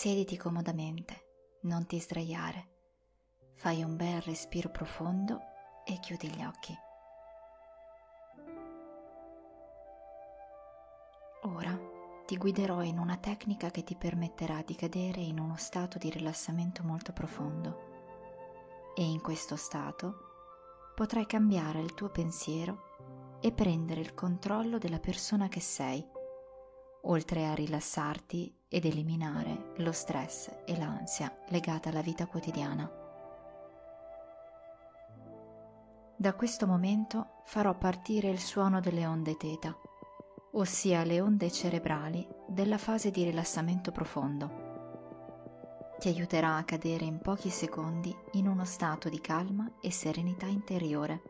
Siediti comodamente, non ti sdraiare. Fai un bel respiro profondo e chiudi gli occhi. Ti guiderò in una tecnica che ti permetterà di cadere in uno stato di rilassamento molto profondo e in questo stato potrai cambiare il tuo pensiero e prendere il controllo della persona che sei, oltre a rilassarti ed eliminare lo stress e l'ansia legata alla vita quotidiana. Da questo momento farò partire il suono delle onde teta, ossia le onde cerebrali della fase di rilassamento profondo. Ti aiuterà a cadere in pochi secondi in uno stato di calma e serenità interiore.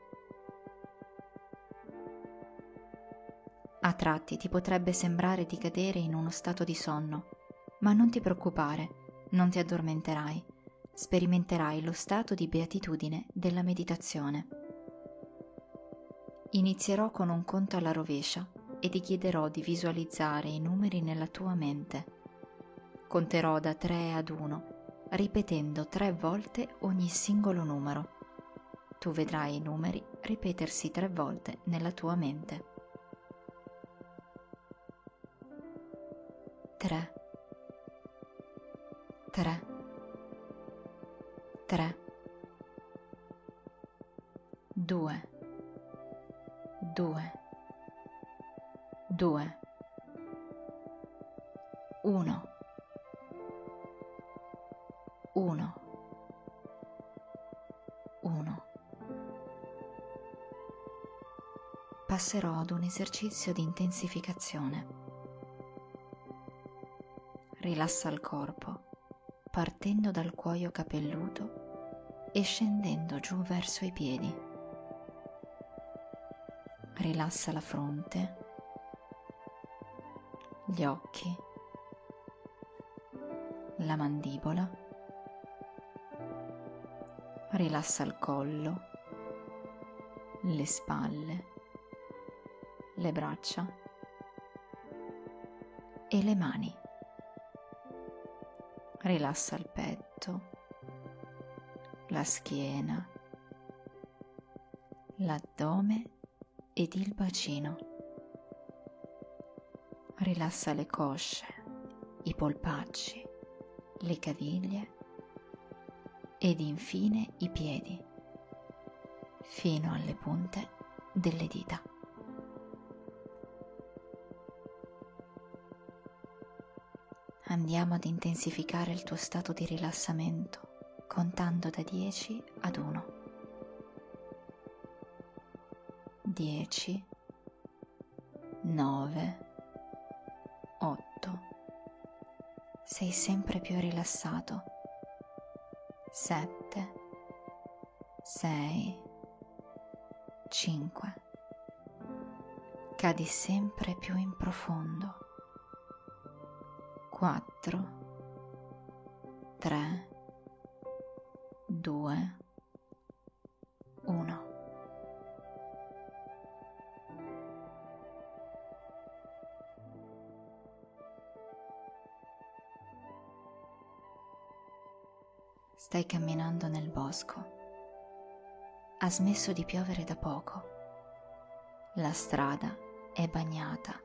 A tratti ti potrebbe sembrare di cadere in uno stato di sonno, ma non ti preoccupare, non ti addormenterai, sperimenterai lo stato di beatitudine della meditazione. Inizierò con un conto alla rovescia e ti chiederò di visualizzare i numeri nella tua mente. Conterò da 3 ad 1, ripetendo tre volte ogni singolo numero. Tu vedrai i numeri ripetersi tre volte nella tua mente. 3 3 3 Passerò ad un esercizio di intensificazione. Rilassa il corpo partendo dal cuoio capelluto e scendendo giù verso i piedi. Rilassa la fronte, gli occhi, la mandibola, rilassa il collo, le spalle, le braccia e le mani rilassa il petto, la schiena, l'addome ed il bacino. Rilassa le cosce, i polpacci, le caviglie ed infine i piedi, fino alle punte delle dita. Andiamo ad intensificare il tuo stato di rilassamento contando da 10 ad 1. 10 9 8 Sei sempre più rilassato. 7 6 5 Cadi sempre più in profondo. 4, 3, 2, 1. Stai camminando nel bosco. Ha smesso di piovere da poco. La strada è bagnata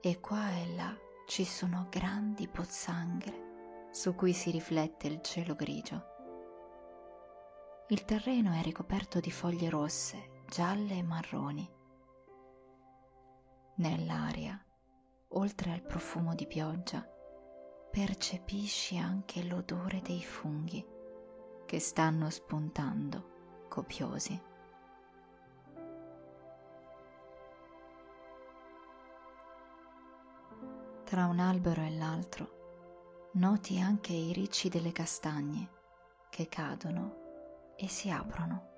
e qua e là ci sono grandi pozzanghere su cui si riflette il cielo grigio. Il terreno è ricoperto di foglie rosse, gialle e marroni. Nell'aria, oltre al profumo di pioggia, percepisci anche l'odore dei funghi che stanno spuntando copiosi. Tra un albero e l'altro noti anche i ricci delle castagne che cadono e si aprono.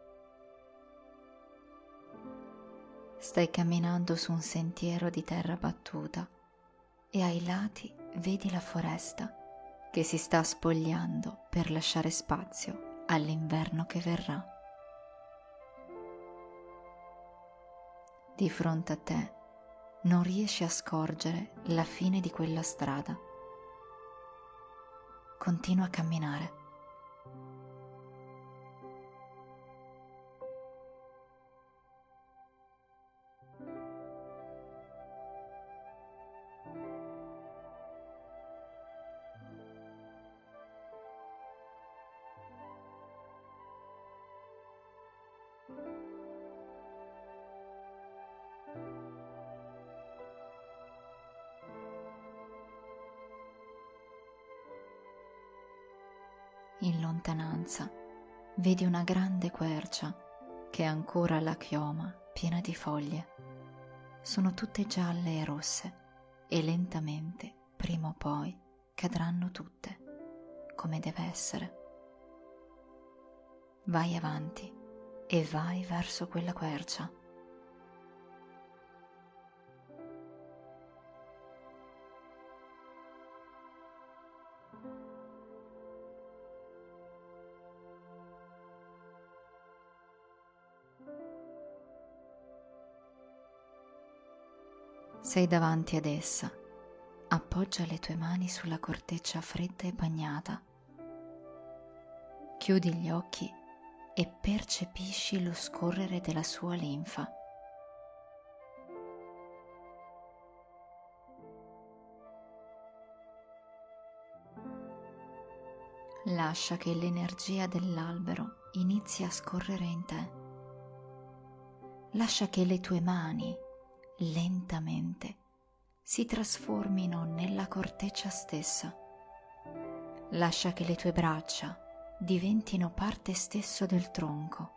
Stai camminando su un sentiero di terra battuta e ai lati vedi la foresta che si sta spogliando per lasciare spazio all'inverno che verrà. Di fronte a te non riesci a scorgere la fine di quella strada. Continua a camminare. In lontananza vedi una grande quercia che ha ancora la chioma piena di foglie. Sono tutte gialle e rosse e lentamente, prima o poi, cadranno tutte, come deve essere. Vai avanti e vai verso quella quercia Sei davanti ad essa. Appoggia le tue mani sulla corteccia fredda e bagnata. Chiudi gli occhi e percepisci lo scorrere della sua linfa. Lascia che l'energia dell'albero inizi a scorrere in te. Lascia che le tue mani lentamente si trasformino nella corteccia stessa. Lascia che le tue braccia diventino parte stesso del tronco.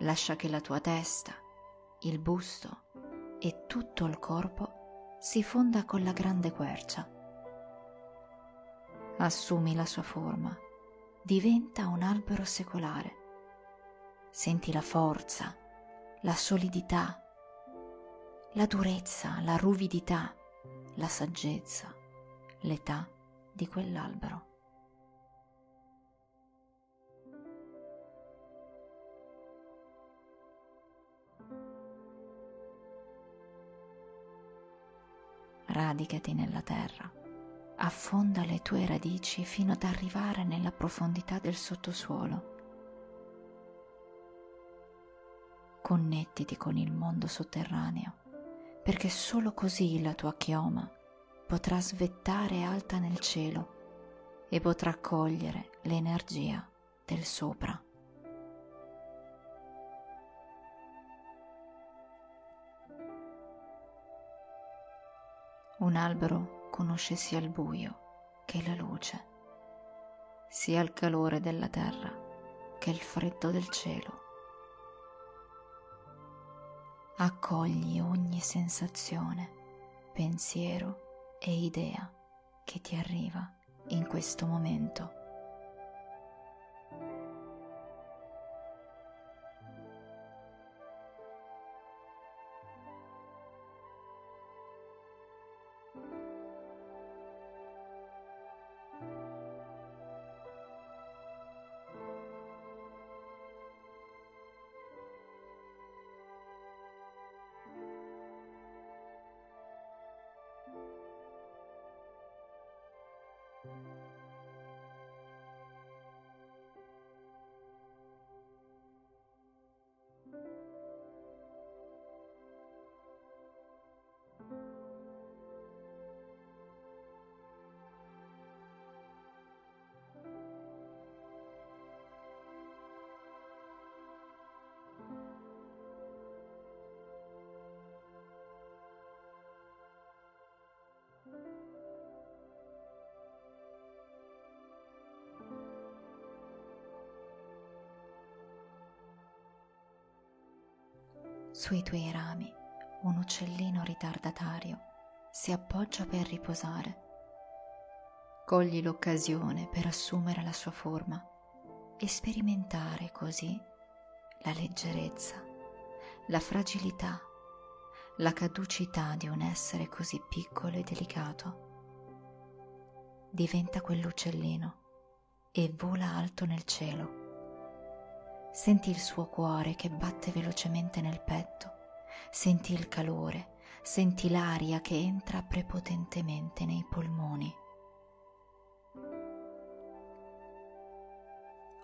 Lascia che la tua testa, il busto e tutto il corpo si fonda con la grande quercia. Assumi la sua forma, diventa un albero secolare. Senti la forza, la solidità la durezza, la ruvidità, la saggezza, l'età di quell'albero. Radicati nella terra, affonda le tue radici fino ad arrivare nella profondità del sottosuolo. Connettiti con il mondo sotterraneo perché solo così la tua chioma potrà svettare alta nel cielo e potrà cogliere l'energia del sopra. Un albero conosce sia il buio che la luce, sia il calore della terra che il freddo del cielo accogli ogni sensazione, pensiero e idea che ti arriva in questo momento. Sui tuoi rami un uccellino ritardatario si appoggia per riposare. Cogli l'occasione per assumere la sua forma e sperimentare così la leggerezza, la fragilità, la caducità di un essere così piccolo e delicato. Diventa quell'uccellino e vola alto nel cielo Senti il suo cuore che batte velocemente nel petto, senti il calore, senti l'aria che entra prepotentemente nei polmoni.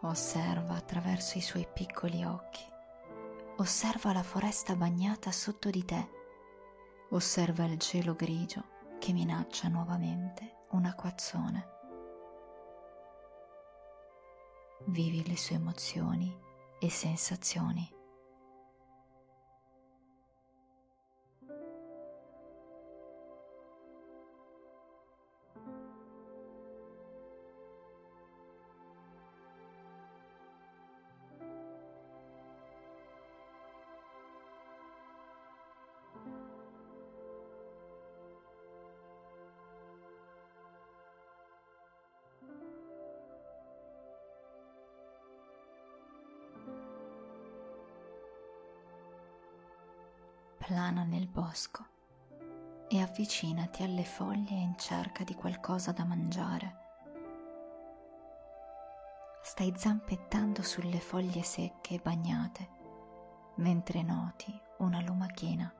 Osserva attraverso i suoi piccoli occhi, osserva la foresta bagnata sotto di te, osserva il cielo grigio che minaccia nuovamente un acquazzone. Vivi le sue emozioni e sensazioni. Plana nel bosco e avvicinati alle foglie in cerca di qualcosa da mangiare. Stai zampettando sulle foglie secche e bagnate mentre noti una lumachina.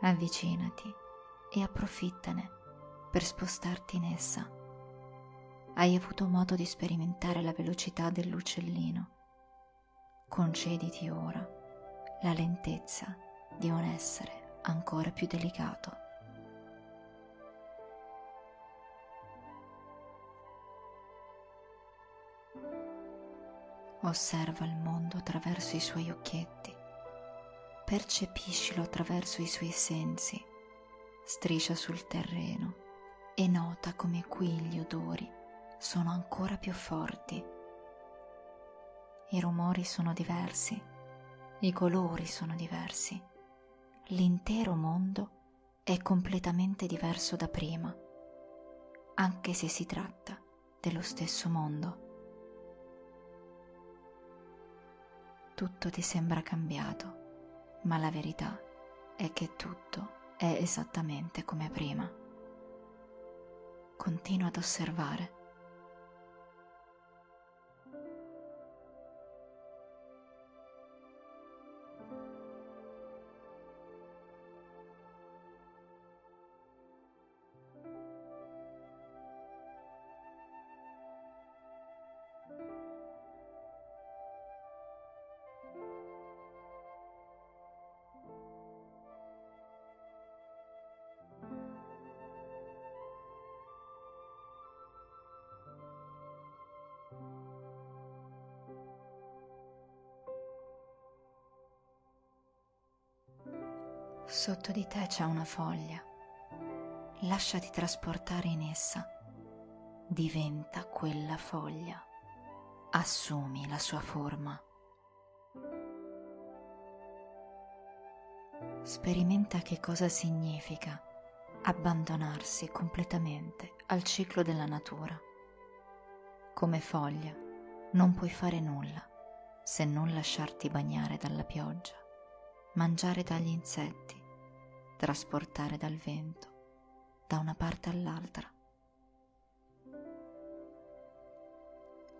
Avvicinati e approfittane per spostarti in essa. Hai avuto modo di sperimentare la velocità dell'uccellino. Concediti ora la lentezza di un essere ancora più delicato. Osserva il mondo attraverso i suoi occhietti, percepiscilo attraverso i suoi sensi, striscia sul terreno e nota come qui gli odori sono ancora più forti. I rumori sono diversi i colori sono diversi, l'intero mondo è completamente diverso da prima, anche se si tratta dello stesso mondo. Tutto ti sembra cambiato, ma la verità è che tutto è esattamente come prima. Continua ad osservare Sotto di te c'è una foglia. Lasciati trasportare in essa. Diventa quella foglia. Assumi la sua forma. Sperimenta che cosa significa abbandonarsi completamente al ciclo della natura. Come foglia non puoi fare nulla se non lasciarti bagnare dalla pioggia, mangiare dagli insetti, trasportare dal vento da una parte all'altra.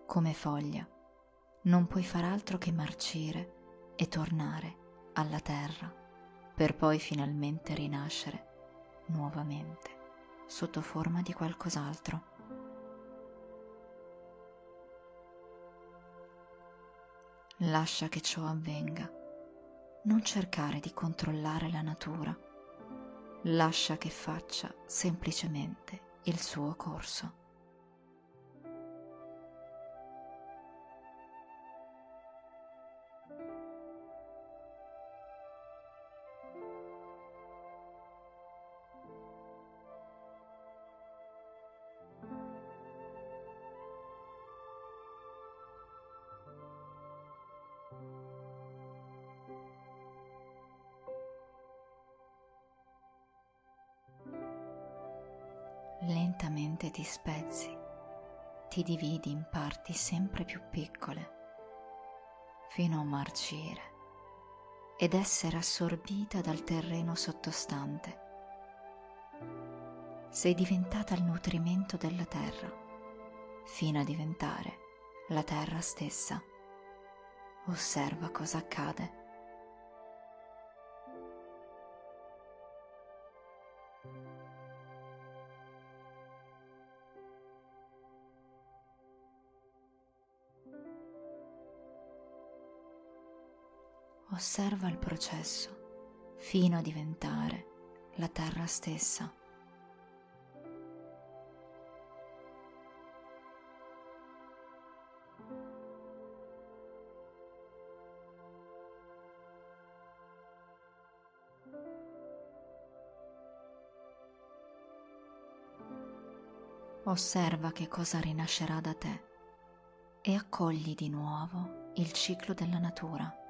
Come foglia, non puoi far altro che marcire e tornare alla terra per poi finalmente rinascere nuovamente sotto forma di qualcos'altro. Lascia che ciò avvenga. Non cercare di controllare la natura lascia che faccia semplicemente il suo corso. Lentamente ti spezzi, ti dividi in parti sempre più piccole, fino a marcire ed essere assorbita dal terreno sottostante. Sei diventata il nutrimento della terra, fino a diventare la terra stessa. osserva cosa accade. Osserva il processo fino a diventare la terra stessa. Osserva che cosa rinascerà da te e accogli di nuovo il ciclo della natura.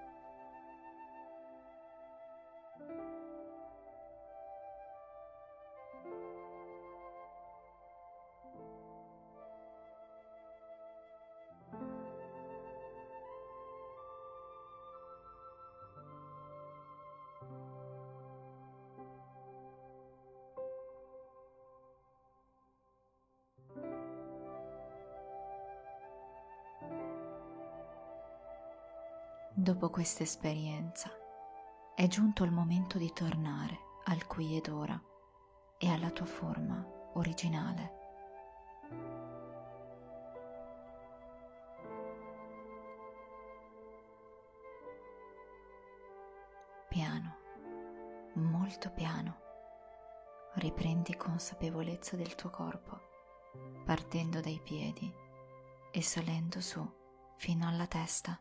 Questa esperienza è giunto il momento di tornare al qui ed ora e alla tua forma originale. Piano, molto piano, riprendi consapevolezza del tuo corpo, partendo dai piedi e salendo su fino alla testa.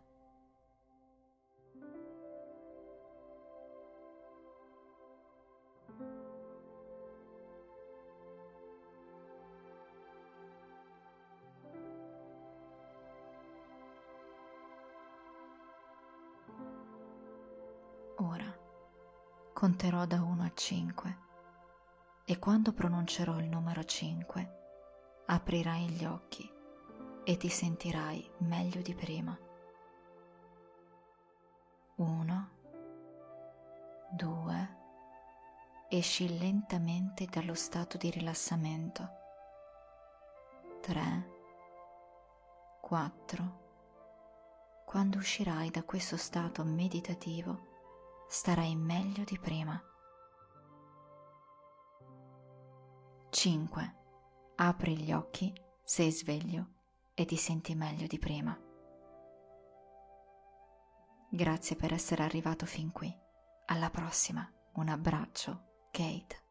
Conterò da 1 a 5 e quando pronuncerò il numero 5 aprirai gli occhi e ti sentirai meglio di prima. 1, 2, esci lentamente dallo stato di rilassamento. 3, 4. Quando uscirai da questo stato meditativo, starai meglio di prima. 5. Apri gli occhi, sei sveglio e ti senti meglio di prima. Grazie per essere arrivato fin qui. Alla prossima. Un abbraccio, Kate.